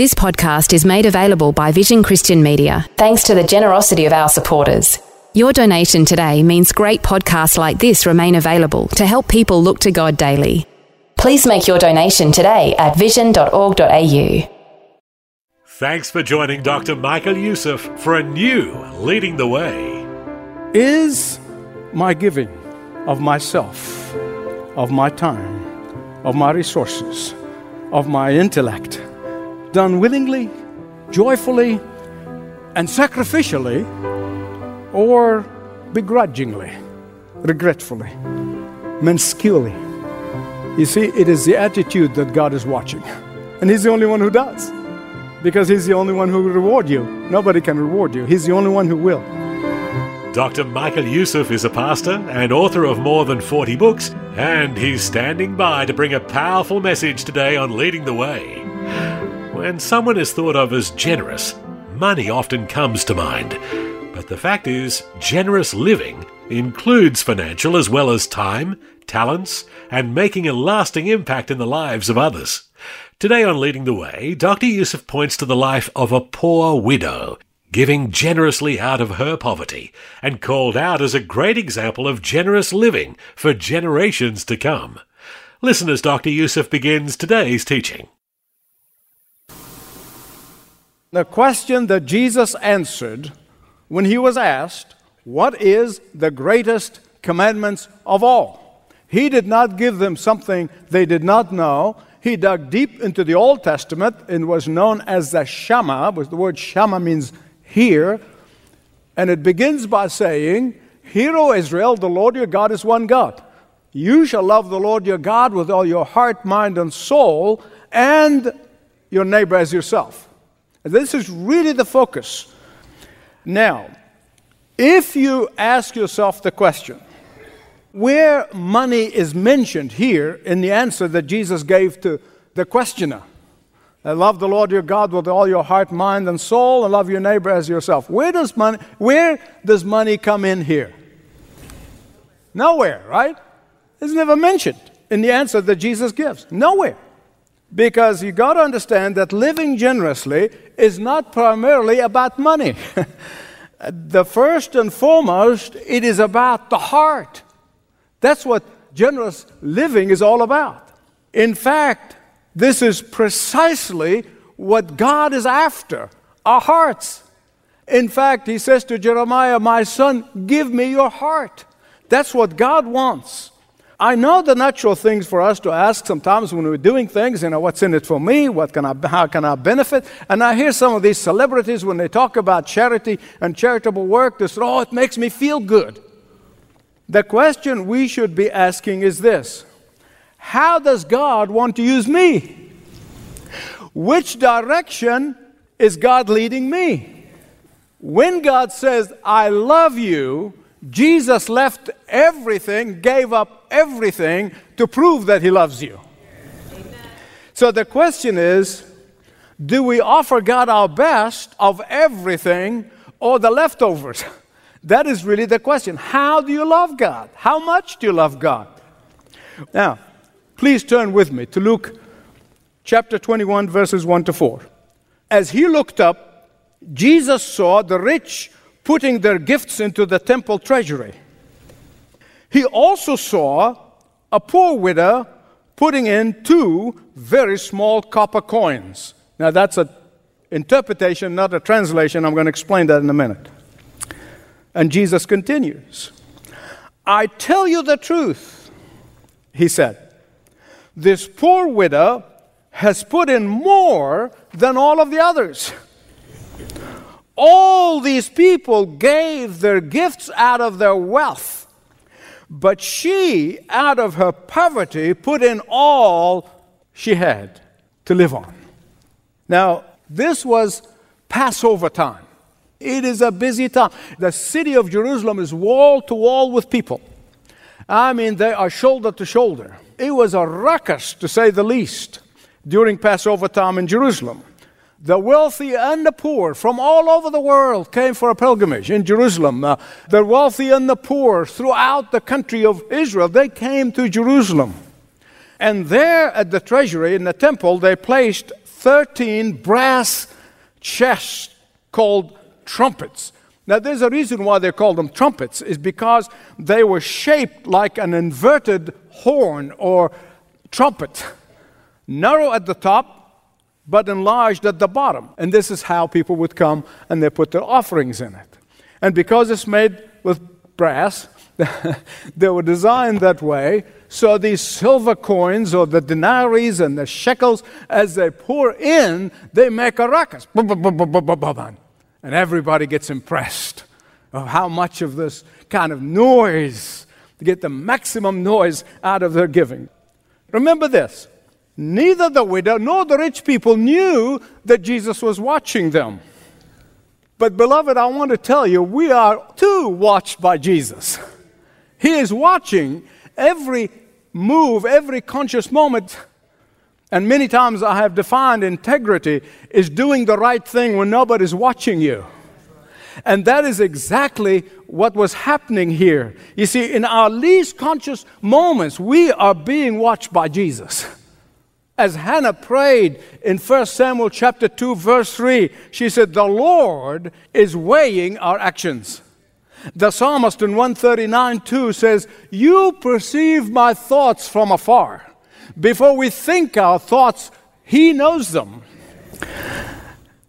This podcast is made available by Vision Christian Media thanks to the generosity of our supporters. Your donation today means great podcasts like this remain available to help people look to God daily. Please make your donation today at vision.org.au. Thanks for joining Dr. Michael Youssef for a new Leading the Way. Is my giving of myself, of my time, of my resources, of my intellect, done willingly, joyfully, and sacrificially, or begrudgingly, regretfully, minusculely. You see, it is the attitude that God is watching. And He's the only one who does. Because He's the only one who will reward you. Nobody can reward you. He's the only one who will. Dr. Michael Youssef is a pastor and author of more than 40 books, and he's standing by to bring a powerful message today on Leading the Way. When someone is thought of as generous, money often comes to mind. But the fact is, generous living includes financial as well as time, talents, and making a lasting impact in the lives of others. Today on Leading the Way, Dr. Youssef points to the life of a poor widow, giving generously out of her poverty, and called out as a great example of generous living for generations to come. Listen as Dr. Youssef begins today's teaching. The question that Jesus answered when he was asked, What is the greatest commandments of all? He did not give them something they did not know. He dug deep into the Old Testament and was known as the Shema, which the word Shema means hear. And it begins by saying, Hear, O Israel, the Lord your God is one God. You shall love the Lord your God with all your heart, mind, and soul, and your neighbor as yourself. This is really the focus. Now, if you ask yourself the question, where money is mentioned here in the answer that Jesus gave to the questioner, I love the Lord your God with all your heart, mind, and soul, and love your neighbor as yourself. Where does money, where does money come in here? Nowhere, right? It's never mentioned in the answer that Jesus gives. Nowhere. Because you got to understand that living generously is not primarily about money. the first and foremost, it is about the heart. That's what generous living is all about. In fact, this is precisely what God is after our hearts. In fact, he says to Jeremiah, My son, give me your heart. That's what God wants. I know the natural things for us to ask sometimes when we're doing things, you know, what's in it for me? What can I, how can I benefit? And I hear some of these celebrities when they talk about charity and charitable work, they say, oh, it makes me feel good. The question we should be asking is this How does God want to use me? Which direction is God leading me? When God says, I love you, Jesus left everything, gave up everything to prove that he loves you. Amen. So the question is do we offer God our best of everything or the leftovers? That is really the question. How do you love God? How much do you love God? Now, please turn with me to Luke chapter 21, verses 1 to 4. As he looked up, Jesus saw the rich putting their gifts into the temple treasury. He also saw a poor widow putting in two very small copper coins. Now, that's an interpretation, not a translation. I'm going to explain that in a minute. And Jesus continues I tell you the truth, he said. This poor widow has put in more than all of the others. All these people gave their gifts out of their wealth, but she, out of her poverty, put in all she had to live on. Now, this was Passover time. It is a busy time. The city of Jerusalem is wall to wall with people. I mean, they are shoulder to shoulder. It was a ruckus, to say the least, during Passover time in Jerusalem. The wealthy and the poor from all over the world came for a pilgrimage in Jerusalem. Uh, the wealthy and the poor throughout the country of Israel, they came to Jerusalem. And there at the treasury in the temple, they placed 13 brass chests called trumpets. Now, there's a reason why they call them trumpets, is because they were shaped like an inverted horn or trumpet, narrow at the top, but enlarged at the bottom. And this is how people would come and they put their offerings in it. And because it's made with brass, they were designed that way. So these silver coins or the denaries and the shekels, as they pour in, they make a ruckus. And everybody gets impressed of how much of this kind of noise to get the maximum noise out of their giving. Remember this neither the widow nor the rich people knew that Jesus was watching them. But, beloved, I want to tell you, we are too watched by Jesus. He is watching every move, every conscious moment. And many times I have defined integrity is doing the right thing when nobody's watching you. And that is exactly what was happening here. You see, in our least conscious moments, we are being watched by Jesus as Hannah prayed in 1 Samuel chapter 2 verse 3, she said, "The Lord is weighing our actions." The psalmist in 139 2 says, You perceive my thoughts from afar. Before we think our thoughts, He knows them.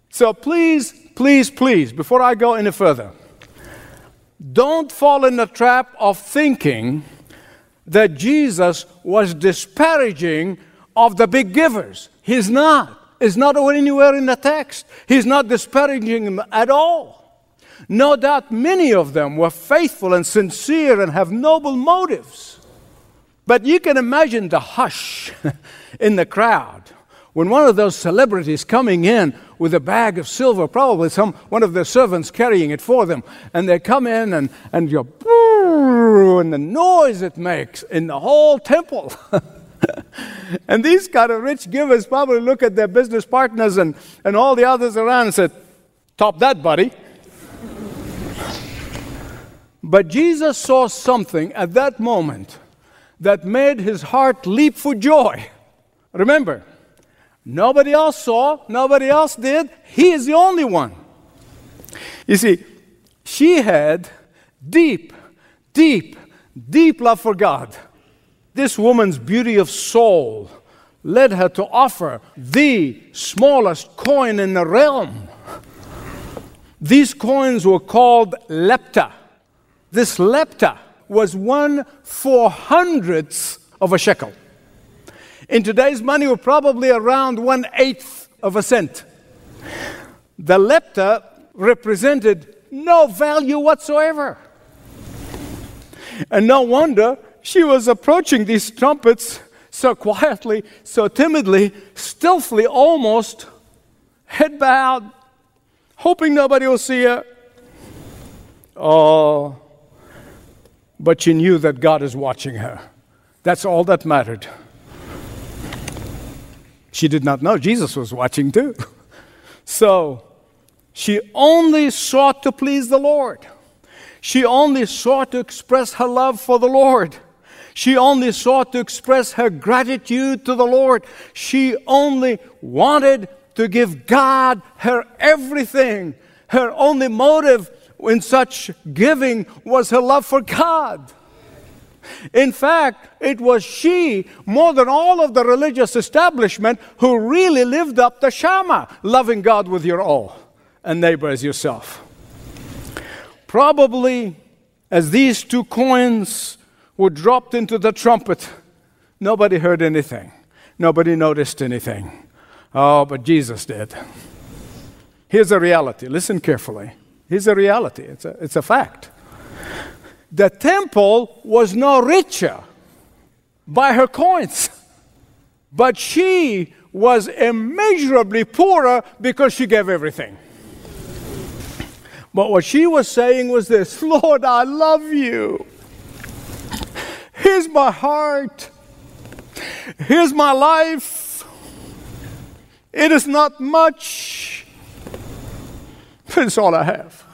So please, please, please, before I go any further, don't fall in the trap of thinking that Jesus was disparaging of the big givers. He's not. It's not anywhere in the text. He's not disparaging them at all. No doubt many of them were faithful and sincere and have noble motives. But you can imagine the hush in the crowd when one of those celebrities coming in with a bag of silver, probably some one of their servants carrying it for them, and they come in and, and you and the noise it makes in the whole temple. and these kind of rich givers probably look at their business partners and, and all the others around and said, Top that, buddy. but Jesus saw something at that moment that made his heart leap for joy. Remember, nobody else saw, nobody else did. He is the only one. You see, she had deep, deep, deep love for God. This woman's beauty of soul led her to offer the smallest coin in the realm. These coins were called lepta. This lepta was one four hundredths of a shekel. In today's money, we're probably around one eighth of a cent. The lepta represented no value whatsoever. And no wonder she was approaching these trumpets so quietly, so timidly, stealthily almost, head bowed, hoping nobody will see her. Oh, but she knew that God is watching her. That's all that mattered. She did not know Jesus was watching too. So she only sought to please the Lord. She only sought to express her love for the Lord. She only sought to express her gratitude to the Lord. She only wanted to give God her everything. Her only motive in such giving was her love for God. In fact, it was she, more than all of the religious establishment, who really lived up to Shema, loving God with your all and neighbor as yourself. Probably as these two coins were dropped into the trumpet, nobody heard anything. Nobody noticed anything. Oh, but Jesus did. Here's a reality. Listen carefully. Here's a reality. It's a, it's a fact. The temple was no richer by her coins, but she was immeasurably poorer because she gave everything. But what she was saying was this Lord, I love you. Here's my heart. Here's my life. It is not much, but it's all I have.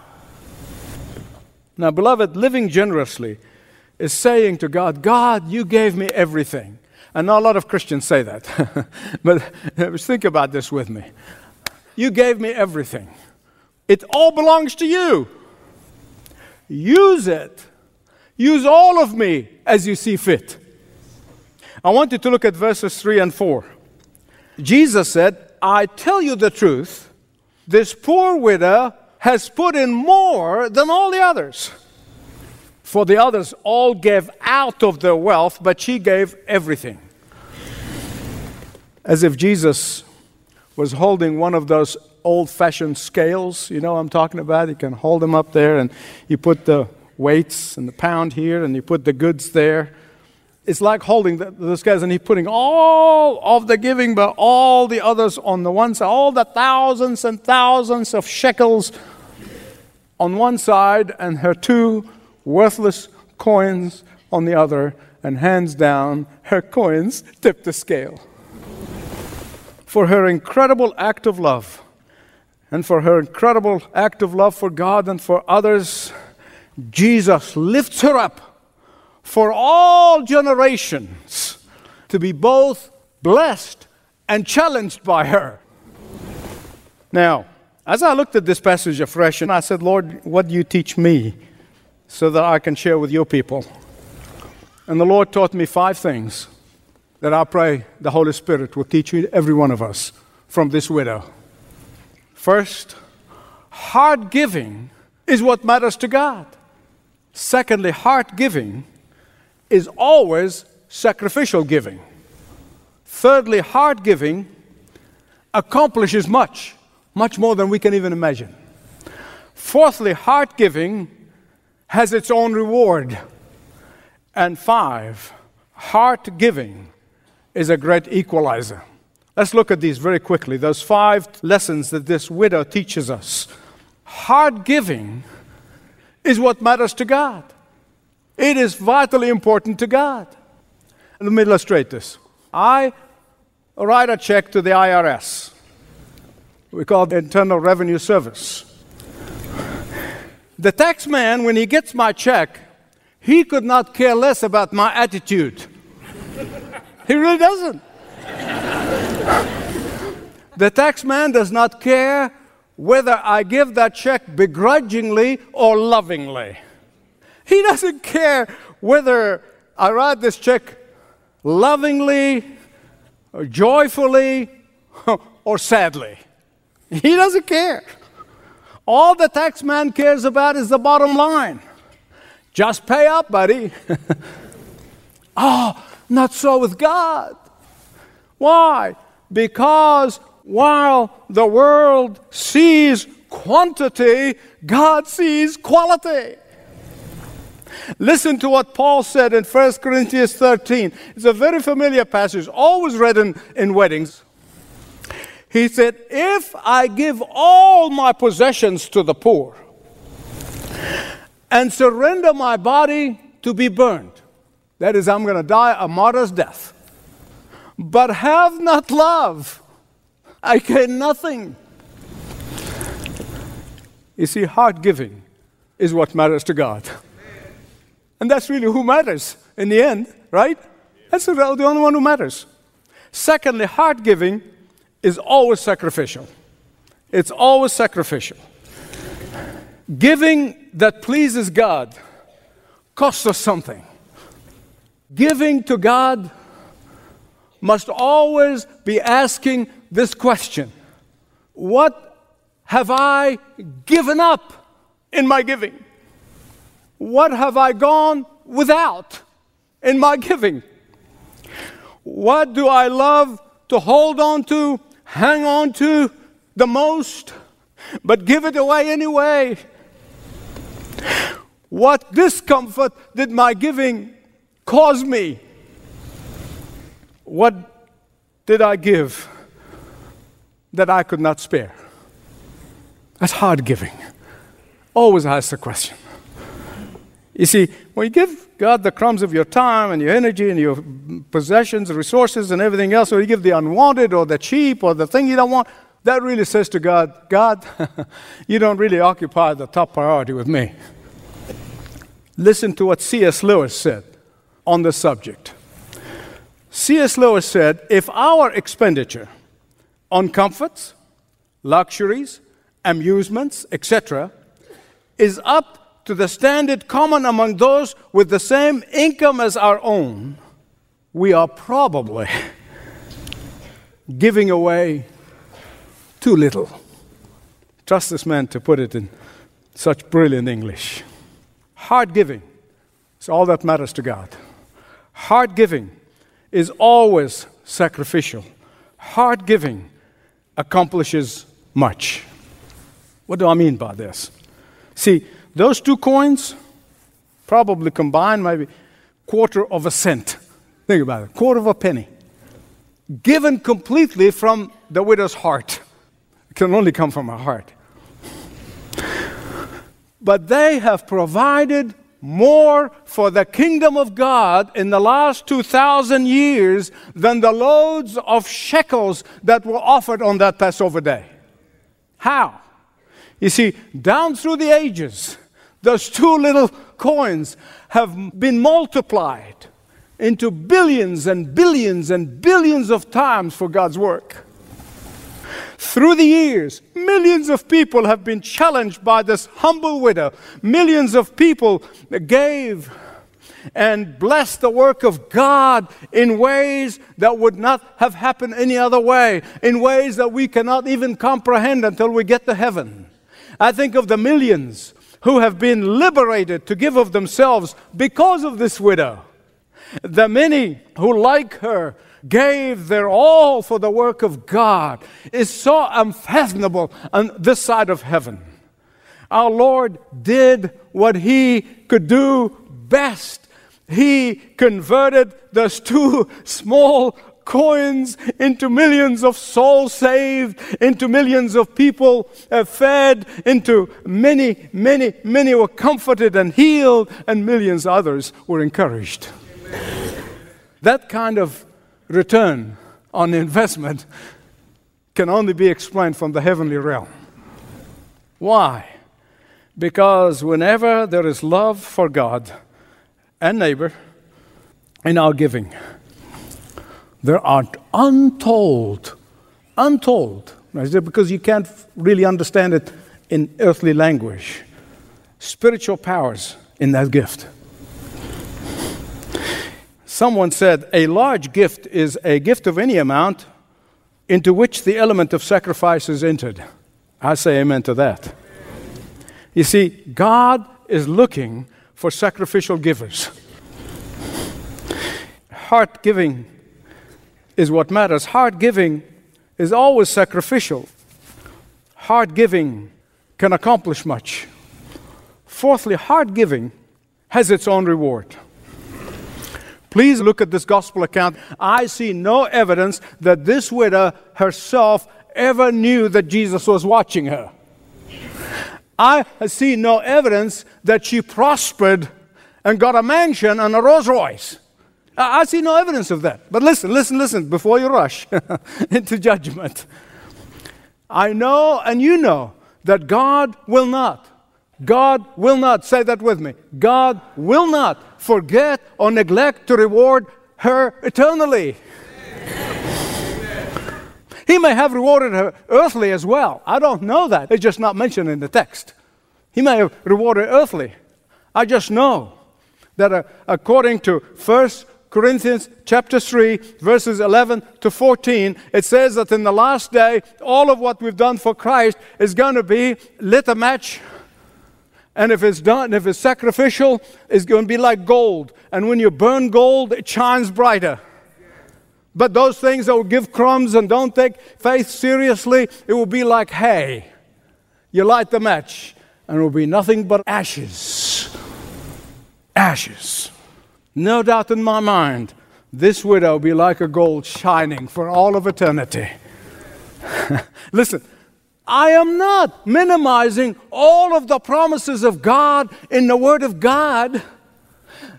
Now, beloved, living generously is saying to God, God, you gave me everything. And not a lot of Christians say that. but think about this with me. You gave me everything. It all belongs to you. Use it. Use all of me as you see fit. I want you to look at verses 3 and 4. Jesus said, I tell you the truth, this poor widow has put in more than all the others. For the others all gave out of their wealth, but she gave everything. As if Jesus was holding one of those old fashioned scales, you know I'm talking about? You can hold them up there and you put the weights and the pound here and you put the goods there. It's like holding the, the scales and he's putting all of the giving, but all the others on the one side, all the thousands and thousands of shekels on one side, and her two worthless coins on the other, and hands down, her coins tip the scale. For her incredible act of love, and for her incredible act of love for God and for others, Jesus lifts her up for all generations to be both blessed and challenged by her. Now, as I looked at this passage afresh, and I said, Lord, what do you teach me so that I can share with your people? And the Lord taught me five things that I pray the Holy Spirit will teach every one of us from this widow. First, heart giving is what matters to God. Secondly, heart giving is always sacrificial giving. Thirdly, heart giving accomplishes much, much more than we can even imagine. Fourthly, heart giving has its own reward. And five, heart giving is a great equalizer. Let's look at these very quickly. Those five lessons that this widow teaches us. Heart giving is what matters to God, it is vitally important to God. Let me illustrate this. I write a check to the IRS. We call it the Internal Revenue Service. The tax man, when he gets my check, he could not care less about my attitude. he really doesn't. The tax man does not care whether I give that check begrudgingly or lovingly. He doesn't care whether I write this check lovingly or joyfully or sadly. He doesn't care. All the tax man cares about is the bottom line. Just pay up, buddy. oh, not so with God. Why? Because while the world sees quantity, God sees quality. Listen to what Paul said in 1 Corinthians 13. It's a very familiar passage, always read in, in weddings. He said, If I give all my possessions to the poor and surrender my body to be burned, that is, I'm going to die a martyr's death but have not love, I gain nothing. You see, heart giving is what matters to God. And that's really who matters in the end, right? That's the only one who matters. Secondly, heart giving is always sacrificial. It's always sacrificial. Giving that pleases God costs us something. Giving to God must always be asking this question What have I given up in my giving? What have I gone without in my giving? What do I love to hold on to, hang on to the most, but give it away anyway? What discomfort did my giving cause me? What did I give that I could not spare? That's hard giving. always ask the question. You see, when you give God the crumbs of your time and your energy and your possessions, resources, and everything else, or you give the unwanted or the cheap or the thing you don't want, that really says to God, God, you don't really occupy the top priority with me. Listen to what C.S. Lewis said on the subject. C.S. Lewis said, if our expenditure on comforts, luxuries, amusements, etc., is up to the standard common among those with the same income as our own, we are probably giving away too little. Trust this man to put it in such brilliant English. Hard giving is all that matters to God. Hard giving is always sacrificial. Hard giving accomplishes much. What do I mean by this? See, those two coins probably combined maybe quarter of a cent. Think about it, quarter of a penny. Given completely from the widow's heart. It can only come from her heart. But they have provided more for the kingdom of God in the last 2,000 years than the loads of shekels that were offered on that Passover day. How? You see, down through the ages, those two little coins have been multiplied into billions and billions and billions of times for God's work. Through the years, millions of people have been challenged by this humble widow. Millions of people gave and blessed the work of God in ways that would not have happened any other way, in ways that we cannot even comprehend until we get to heaven. I think of the millions who have been liberated to give of themselves because of this widow. The many who, like her, gave their all for the work of God is so unfathomable on this side of heaven. Our Lord did what He could do best. He converted those two small coins into millions of souls saved, into millions of people uh, fed, into many, many, many were comforted and healed, and millions others were encouraged. That kind of return on investment can only be explained from the heavenly realm. Why? Because whenever there is love for God and neighbor in our giving, there are untold, untold, because you can't really understand it in earthly language, spiritual powers in that gift. Someone said a large gift is a gift of any amount into which the element of sacrifice is entered. I say amen to that. You see, God is looking for sacrificial givers. Heart giving is what matters. Heart giving is always sacrificial. Heart giving can accomplish much. Fourthly, heart giving has its own reward. Please look at this gospel account. I see no evidence that this widow herself ever knew that Jesus was watching her. I see no evidence that she prospered and got a mansion and a Rolls Royce. I see no evidence of that. But listen, listen, listen, before you rush into judgment. I know and you know that God will not God will not, say that with me, God will not forget or neglect to reward her eternally. He may have rewarded her earthly as well. I don't know that. It's just not mentioned in the text. He may have rewarded earthly. I just know that uh, according to 1 Corinthians chapter 3, verses 11 to 14, it says that in the last day, all of what we've done for Christ is going to be lit a match and if it's done, if it's sacrificial, it's going to be like gold. And when you burn gold, it shines brighter. But those things that will give crumbs and don't take faith seriously, it will be like hay. You light the match, and it will be nothing but ashes. Ashes. No doubt in my mind, this widow will be like a gold shining for all of eternity. Listen, I am not minimizing all of the promises of God in the Word of God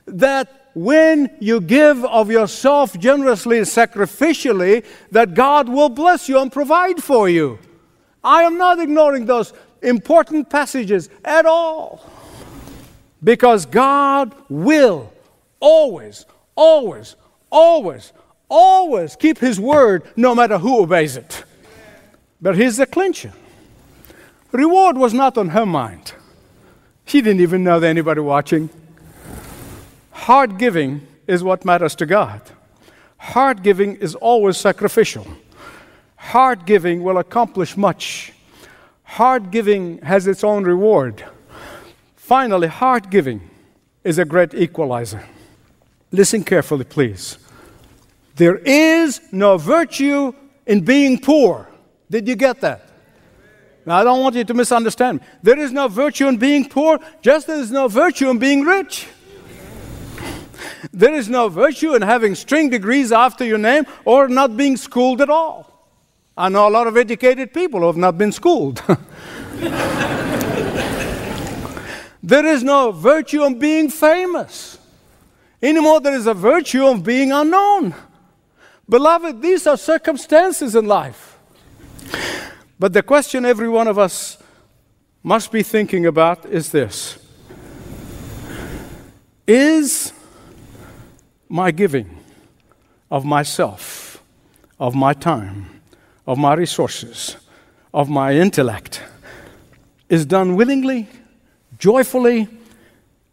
that when you give of yourself generously and sacrificially, that God will bless you and provide for you. I am not ignoring those important passages at all. Because God will always, always, always, always keep His word no matter who obeys it. But here's the clincher reward was not on her mind. She didn't even know that anybody watching. Heart giving is what matters to God. Heart giving is always sacrificial. Heart giving will accomplish much. Heart giving has its own reward. Finally, heart giving is a great equalizer. Listen carefully, please. There is no virtue in being poor. Did you get that? Now, I don't want you to misunderstand. There is no virtue in being poor, just as there is no virtue in being rich. There is no virtue in having string degrees after your name or not being schooled at all. I know a lot of educated people who have not been schooled. there is no virtue in being famous. Anymore, there is a virtue of being unknown. Beloved, these are circumstances in life. But the question every one of us must be thinking about is this Is my giving of myself, of my time, of my resources, of my intellect, is done willingly, joyfully,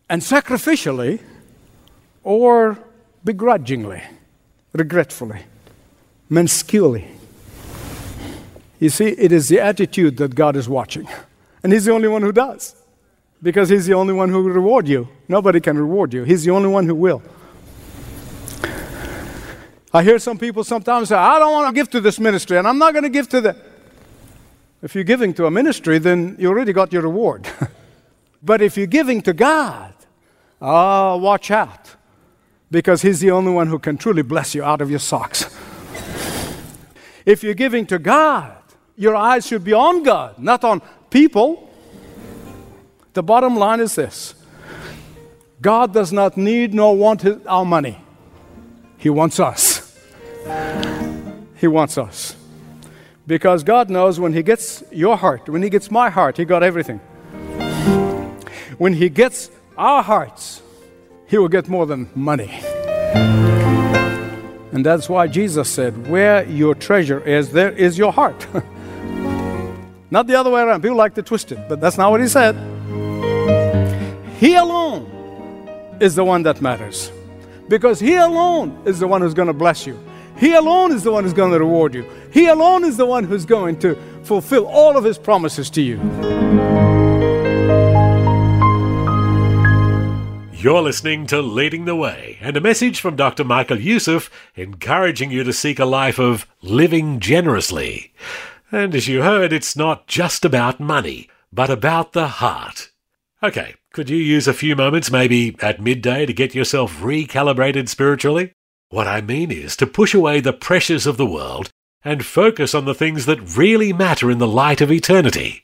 and sacrificially, or begrudgingly, regretfully, minusculely. You see, it is the attitude that God is watching. And He's the only one who does. Because He's the only one who will reward you. Nobody can reward you. He's the only one who will. I hear some people sometimes say, I don't want to give to this ministry, and I'm not going to give to the. If you're giving to a ministry, then you already got your reward. but if you're giving to God, oh, watch out. Because He's the only one who can truly bless you out of your socks. if you're giving to God, your eyes should be on God, not on people. The bottom line is this God does not need nor want his, our money, He wants us. He wants us. Because God knows when He gets your heart, when He gets my heart, He got everything. When He gets our hearts, He will get more than money. And that's why Jesus said, Where your treasure is, there is your heart. not the other way around. People like to twist it, but that's not what He said. He alone is the one that matters. Because He alone is the one who's going to bless you. He alone is the one who's going to reward you. He alone is the one who's going to fulfill all of His promises to you. You're listening to Leading the Way, and a message from Dr. Michael Youssef encouraging you to seek a life of living generously. And as you heard, it's not just about money, but about the heart. Okay, could you use a few moments, maybe at midday, to get yourself recalibrated spiritually? What I mean is to push away the pressures of the world and focus on the things that really matter in the light of eternity.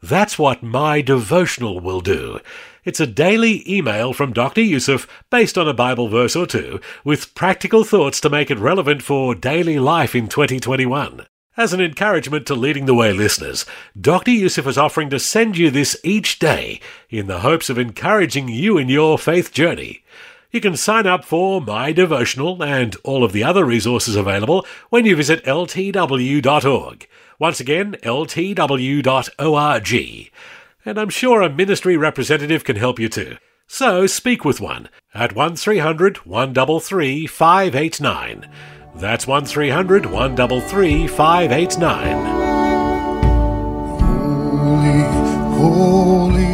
That's what my devotional will do. It's a daily email from Dr. Youssef based on a Bible verse or two with practical thoughts to make it relevant for daily life in 2021. As an encouragement to leading the way listeners, Dr. Youssef is offering to send you this each day in the hopes of encouraging you in your faith journey. You can sign up for my devotional and all of the other resources available when you visit ltw.org. Once again, ltw.org. And I'm sure a ministry representative can help you too. So speak with one at 1300 133 589. That's 1300 133 589. Holy, holy,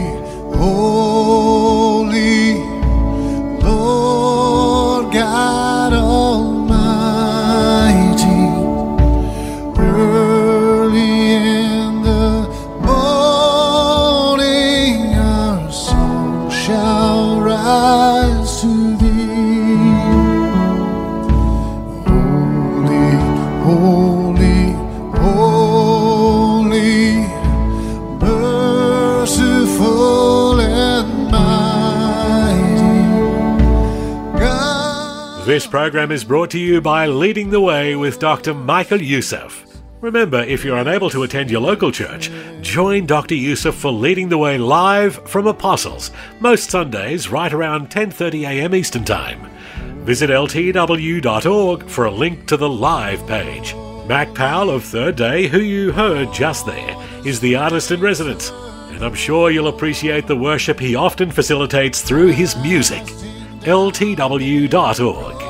program is brought to you by Leading the Way with Dr. Michael Youssef. Remember, if you're unable to attend your local church, join Dr. Youssef for Leading the Way live from Apostles, most Sundays right around 10:30 a.m. Eastern Time. Visit ltw.org for a link to the live page. Mac Powell of Third Day, who you heard just there, is the artist in residence, and I'm sure you'll appreciate the worship he often facilitates through his music. ltw.org.